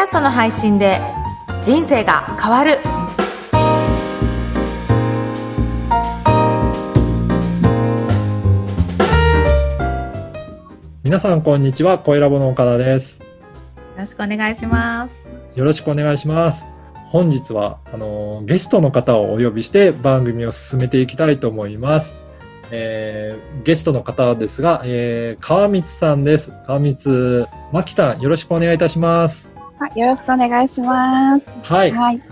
ャストの配信で人生が変わる。皆さんこんにちは。声ラボの岡田です。よろしくお願いします。よろしくお願いします。本日はあのゲストの方をお呼びして番組を進めていきたいと思います、えーゲストの方ですが、えー川光さんです。川光真希さんよろしくお願いいたしますはい、よろしくお願いします。はい、はい。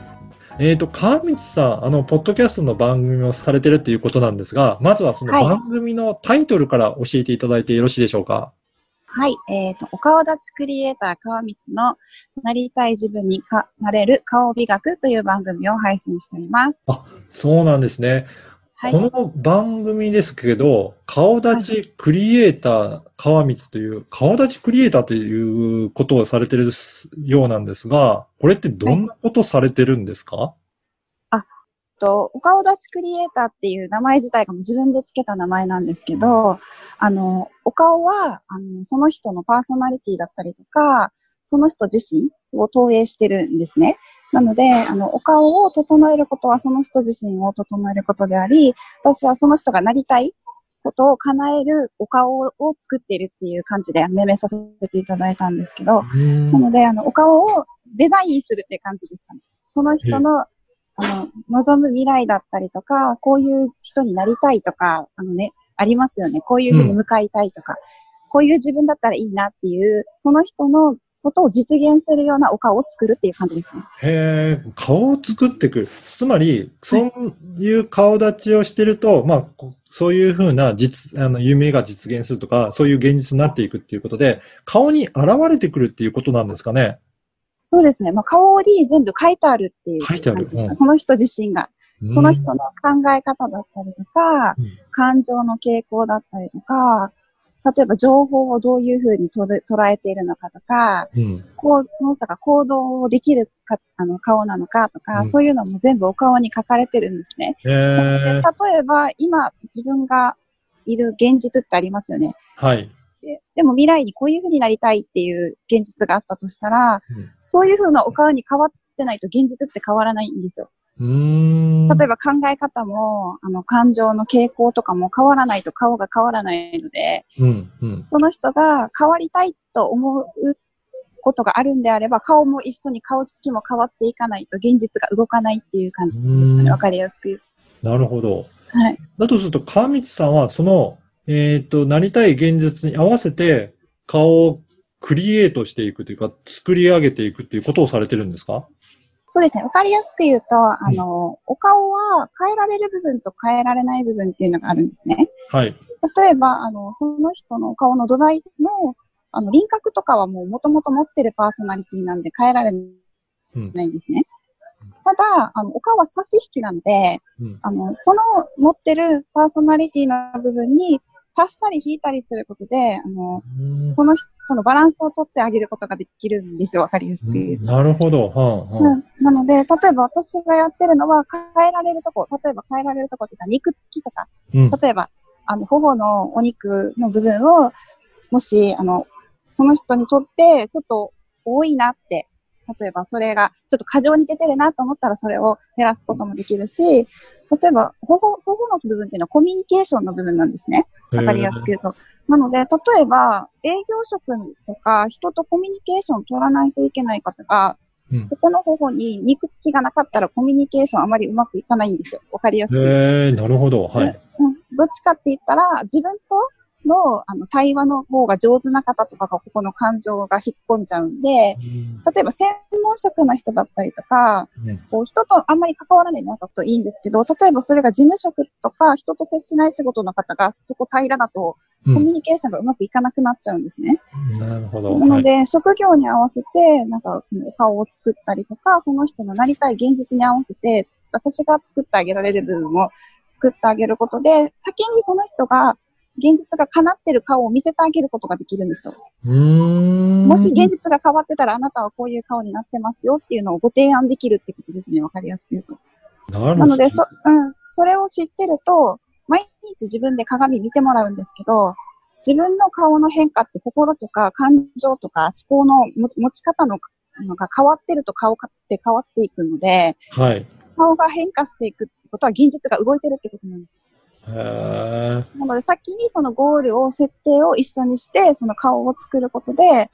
えっ、と川光さんあのポッドキャストの番組をされてるっていうことなんですがまずはそのはい番組のタイトルから教えていただいてよろしいでしょうか？はい。えっ、と、お顔立ちクリエイター川光のなりたい自分にかなれる顔美学という番組を配信しております。そうなんですね。はい。この番組ですけど、顔立ちクリエイター、川光という、顔立ちクリエイターということをされてるようなんですが、これってどんなことされてるんですか、と、お顔立ちクリエイターっていう名前自体が自分で付けた名前なんですけど、あの、お顔は、あの、その人のパーソナリティだったりとか、その人自身を投影してるんですね。なので、あの、お顔を整えることはその人自身を整えることであり、私はその人がなりたいことを叶えるお顔を作っているっていう感じで命名させていただいたんですけど、なので、あの、お顔をデザインするって感じですかね。その人の、あの、望む未来だったりとか、こういう人になりたいとか、あのね、ありますよね。こういうふうに向かいたいとか、こういう自分だったらいいなっていう、その人のことを実現するようなお顔を作るっていう感じですね。へえ、顔を作っていく。つまり、そういう顔立ちをしてると、まあ、こそういうふうな実、あの、夢が実現するとか、そういう現実になっていくっていうことで、顔に現れてくるっていうことなんですかね。そうですね。まあ、顔に全部書いてあるっていう書いてあるうんその人自身が。うんその人の考え方だったりとか、うん感情の傾向だったりとか、例えば情報をどういうふうにとる捉えているのかとか、うん。こう、その人が行動できるか、あの、顔なのかとか、うんそういうのも全部お顔に書かれてるんですね。へでえ、例えば、今、自分がいる現実ってありますよね。はい。ででも未来にこういうふうになりたいっていう現実があったとしたら、うんそういうふうなお顔に変わってないと現実って変わらないんですよ。例えば考え方も、あの、感情の傾向とかも変わらないと顔が変わらないので、うん、うん。その人が変わりたいと思うことがあるんであれば、顔も一緒に顔つきも変わっていかないと現実が動かないっていう感じですね。わかりやすく。なるほど。はい。だとすると、川光さんは、その、えっ、と、なりたい現実に合わせて、顔をクリエイトしていくというか、作り上げていくっていうことをされてるんですか？そうですね。わかりやすく言うと、あの、お顔は変えられる部分と変えられない部分っていうのがあるんですね。はい。例えば、あの、その人の顔の土台の、あの、輪郭とかはもう元々持ってるパーソナリティなんで変えられうん。ないんですね。ただ、あの、お顔は差し引きなんで、うん。あの、その持ってるパーソナリティの部分に足したり引いたりすることで、あの、うんその人のバランスを取ってあげることができるんですよ。わかりやすく言うと。なるほど。はんはんうんなので、例えば私がやってるのは変えられるとこ、例えば変えられるとこって言ったら肉付きとか、うん。例えば、あの、頬のお肉の部分を、もし、あの、その人にとってちょっと多いなって、例えばそれがちょっと過剰に出てるなと思ったらそれを減らすこともできるし、例えば、頬、頬の部分っていうのはコミュニケーションの部分なんですね。わかりやすく言うと。なので、例えば、営業職とか人とコミュニケーション取らないといけない方が、うんここの頬に肉付きがなかったらコミュニケーションあまりうまくいかないんですよ。わかりやすく言うと。へえ、なるほど。はい。うん、どっちかって言ったら、自分とのあの対話の方が上手な方とかがここの感情が引っ込んじゃうんで、例えば専門職の人だったりとか、うんこう人とあんまり関わらないなかといいんですけど、例えばそれが事務職とか人と接しない仕事の方がそこ平らだと、うんコミュニケーションがうまくいかなくなっちゃうんですね。なるほど。なのはい。で、職業に合わせて、なんかそのお顔を作ったりとか、その人のなりたい現実に合わせて、私が作ってあげられる部分を作ってあげることで、先にその人が現実が叶ってる顔を見せてあげることができるんですよ。もし現実が変わってたら、あなたはこういう顔になってますよっていうのをご提案できるってことですね。わかりやすく言うと。な。なので、そ、うん。それを知ってると、毎日自分で鏡見てもらうんですけど、自分の顔の変化って心とか感情とか思考の持ち持ち方ののが変わってると顔って変わっていくので、はい。顔が変化していくってことは現実が動いてるってことなんですよ。なので先にそのゴールを、設定を一緒にして、その顔を作ることで、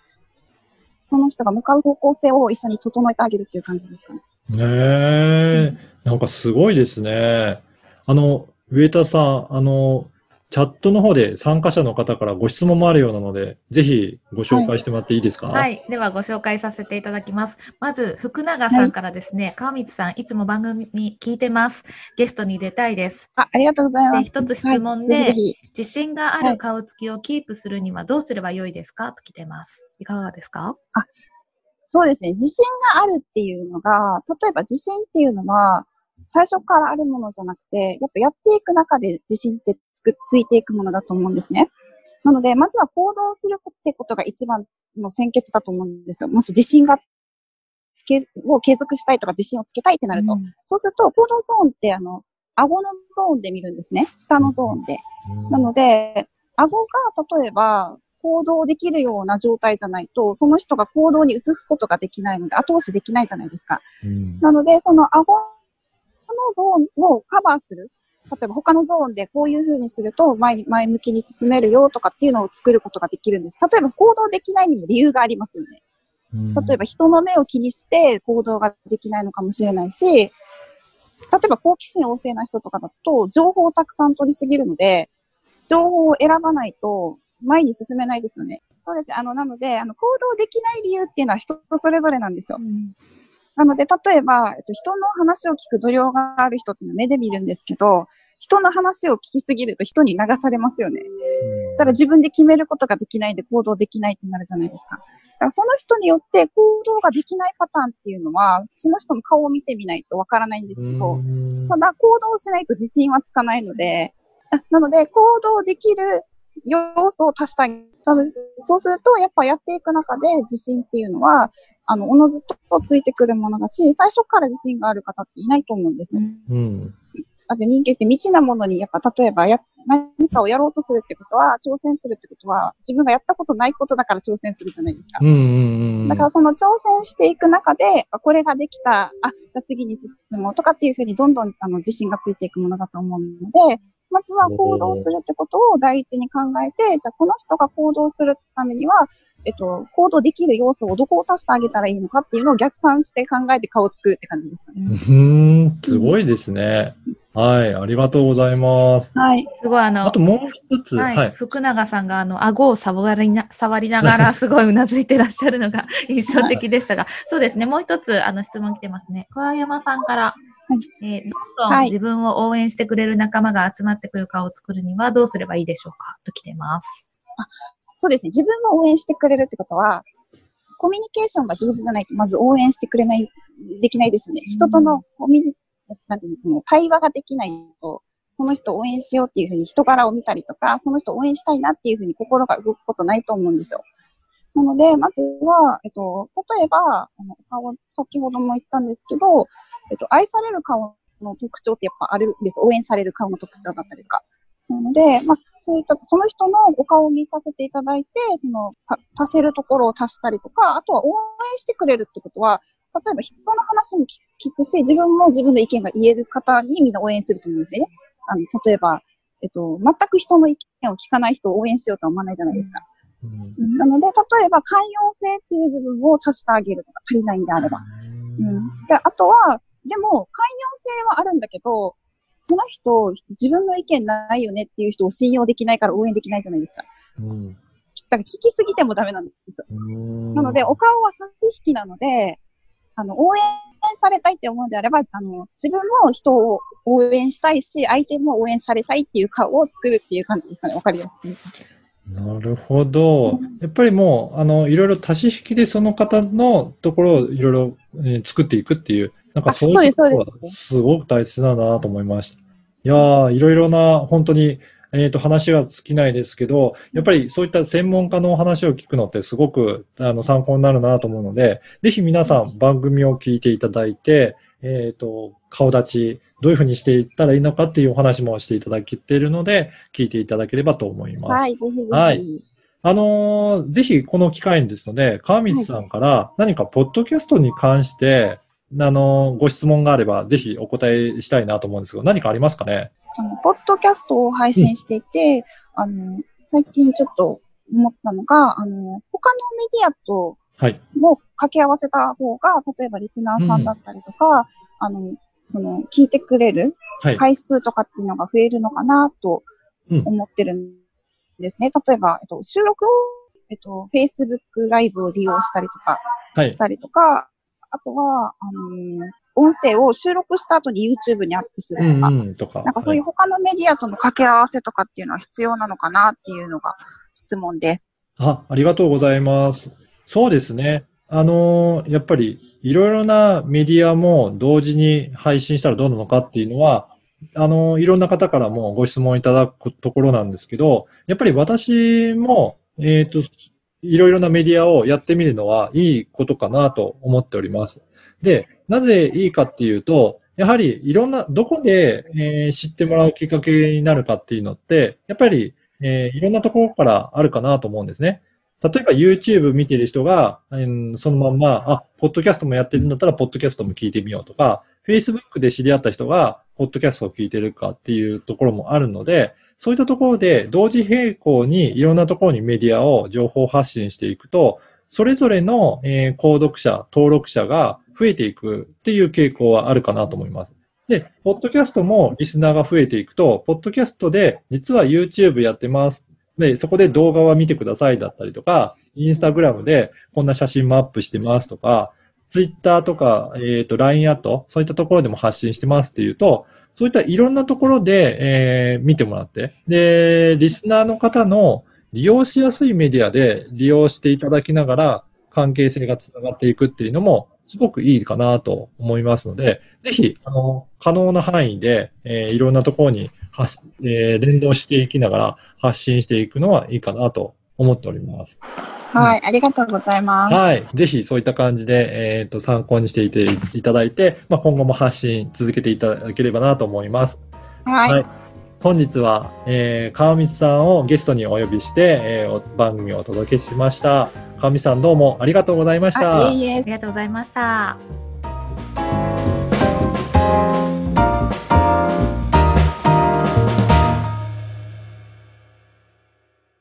その人が向かう方向性を一緒に整えてあげるっていう感じですかね。ねえ、なんかすごいですね。あの、上田さん、あの、チャットの方で参加者の方からご質問もあるようなので、ぜひご紹介してもらっていいですか？はい。ではご紹介させていただきます。まず、福永さんからですね、川光さん、いつも番組聞いてます。ゲストに出たいです。あ、ありがとうございまで、す。一つ質問で、はい自信がある顔つきをキープするにはどうすればよいですか？と来てます。いかがですか？そうですね。自信があるっていうのが、例えば自信っていうのは、最初からあるものじゃなくて、やっぱやっていく中で自信ってつくついていくものだと思うんですね。なので、まずは行動するってことが一番の先決だと思うんですよ。もし自信がつけ、を継続したいとか自信をつけたいってなると。そうすると、行動ゾーンって、あの、顎のゾーンで見るんですね。下のゾーンで。なので、顎が例えば行動できるような状態じゃないと、その人が行動に移すことができないので、後押しできないじゃないですか。うんなので、その顎のゾーンをカバーする。例えば他のゾーンでこういう風にすると前に前向きに進めるよとかっていうのを作ることができるんです。例えば行動できないにも理由がありますよね。例えば人の目を気にして行動ができないのかもしれないし、例えば好奇心旺盛な人とかだと情報をたくさん取りすぎるので、情報を選ばないと前に進めないですよね。そうです。あの、なので、あの、行動できない理由っていうのは人それぞれなんですよ。なので、例えば、えっと、人の話を聞く度量がある人っていうのは目で見るんですけど、人の話を聞きすぎると人に流されますよね。ただ自分で決めることができないで行動できないってなるじゃないですか。だからその人によって行動ができないパターンっていうのは、その人の顔を見てみないとわからないんですけど、ただ行動しないと自信はつかないので、あなので行動できる要素を足したい。そうすると、やっぱやっていく中で自信っていうのは、あの、おのずとついてくるものだし、最初から自信がある方っていないと思うんですよ。うん。だって人間って未知なものに、やっぱ例えばや、何かをやろうとするってことは、挑戦するってことは、自分がやったことないことだから挑戦するじゃないですか。うんうんうん。だからその挑戦していく中で、あこれができた、あ、じゃあ次に進もうとかっていうふうにどんどんあの自信がついていくものだと思うので、まずは行動するってことを第一に考えて、じゃあこの人が行動するためには、えっと、行動できる要素をどこを足してあげたらいいのかっていうのを逆算して考えて顔を作るって感じですかね。ん、すごいですね。はい、ありがとうございます。はい。すごいあの、あともう一つ、はい、はい。福永さんがあの顎を触りな触りながらすごいうなずいてらっしゃるのが 印象的でしたが、そうですね、もう一つあの質問来てますね。小山さんから、えーどんどんはい自分を応援してくれる仲間が集まってくる顔を作るにはどうすればいいでしょうか？と来てます。そうですね。自分を応援してくれるってことは、コミュニケーションが上手じゃないと、まず応援してくれない、できないですよね。人とのコミュニ、なんていうの、対話ができないと、その人を応援しようっていうふうに人柄を見たりとか、その人を応援したいなっていうふうに心が動くことないと思うんですよ。なので、まずは、えっと、例えば、あの、顔、先ほども言ったんですけど、えっと、愛される顔の特徴ってやっぱあるんです。応援される顔の特徴だったりとか。なので、まあ、そういった、その人のお顔を見させていただいて、その、た足せるところを足したりとか、あとは応援してくれるってことは、例えば人の話も聞聞くし、自分も自分の意見が言える方にみんな応援すると思うんですよね。あの、例えば、えっと、全く人の意見を聞かない人を応援しようとは思わないじゃないですか。うんうんなので、例えば寛容性っていう部分を足してあげるとか、足りないんであれば。うん。で、あとは、でも、寛容性はあるんだけど、この人、自分の意見ないよねっていう人を信用できないから応援できないじゃないですか。うんだから聞きすぎてもダメなんですよ。うんなので、お顔は差し引きなので、あの、応援されたいって思うんであれば、あの、自分も人を応援したいし、相手も応援されたいっていう顔を作るっていう感じですかね。わかりやすい。なるほど。やっぱりもう、あの、いろいろ足し引きでその方のところをいろいろ、えー作っていくっていう、なんかそういうところはそうですすごく大切だなと思いました。いやー、いろいろな、本当に、えっ、と、話は尽きないですけど、やっぱりそういった専門家のお話を聞くのってすごく、あの、参考になるなと思うので、ぜひ皆さん番組を聞いていただいて、えっ、と、顔立ち、どういうふうにしていったらいいのかっていうお話もしていただけているので、聞いていただければと思います。はい、ぜひぜひ。はいあのーぜひこの機会にですので、川光さんから何かポッドキャストに関して、あのーご質問があれば、ぜひお答えしたいなと思うんですけど、何かありますかね？あの、ポッドキャストを配信していて、あの、最近ちょっと思ったのが、あの、他のメディアとはい。も掛け合わせた方が、例えばリスナーさんだったりとか、あの、その、聞いてくれるはい。回数とかっていうのが増えるのかなとうん思ってるんですね。例えば、えっと、収録を、えっと、Facebook ライブを利用したりとか、はいし。たりとか、あとは、あの音声を収録した後に YouTube にアップすうるとか、んうん、とか。なんかそういうは他のメディアとの掛け合わせとかっていうのは必要なのかなっていうのが質問です。あ、ありがとうございます。そうですね。あのーやっぱりいろいろなメディアも同時に配信したらどうなのかっていうのは、あのーいろんな方からもご質問いただくところなんですけど、やっぱり私も、えっと、いろいろなメディアをやってみるのはいいことかなと思っております。で、なぜいいかっていうと、やはりいろんな、どこで、えー知ってもらうきっかけになるかっていうのって、やっぱりえーいろんなところからあるかなと思うんですね。例えば YouTube 見てる人が、うんそのまんま、あ、ポッドキャストもやってるんだったら、ポッドキャストも聞いてみようとか、Facebook で知り合った人が、ポッドキャストを聞いてるかっていうところもあるので、そういったところで同時並行にいろんなところにメディアを情報発信していくと、それぞれの、え購読者、登録者が増えていくっていう傾向はあるかなと思います。で、ポッドキャストもリスナーが増えていくと、ポッドキャストで実は YouTube やってます。で、そこで動画は見てくださいだったりとか、インスタグラムでこんな写真もアップしてますとか、Twitter とか、えっ、と、LINE アット、そういったところでも発信してますっていうと、そういったいろんなところで、えー見てもらって、で、リスナーの方の利用しやすいメディアで利用していただきながら、関係性がつながっていくっていうのも、すごくいいかなと思いますので、ぜひ、あの、可能な範囲で、えーいろんなところに発、えー連動していきながら発信していくのはいいかなと思っております。はい、ありがとうございます。はい。ぜひそういった感じで、えっ、と、参考にしていていただいて、まあ、今後も発信続けていただければなと思います。はい。はい本日は、えー、川光さんをゲストにお呼びして、えーお番組をお届けしました。川光さんどうもありがとうございました。あいえいえありがとうございました。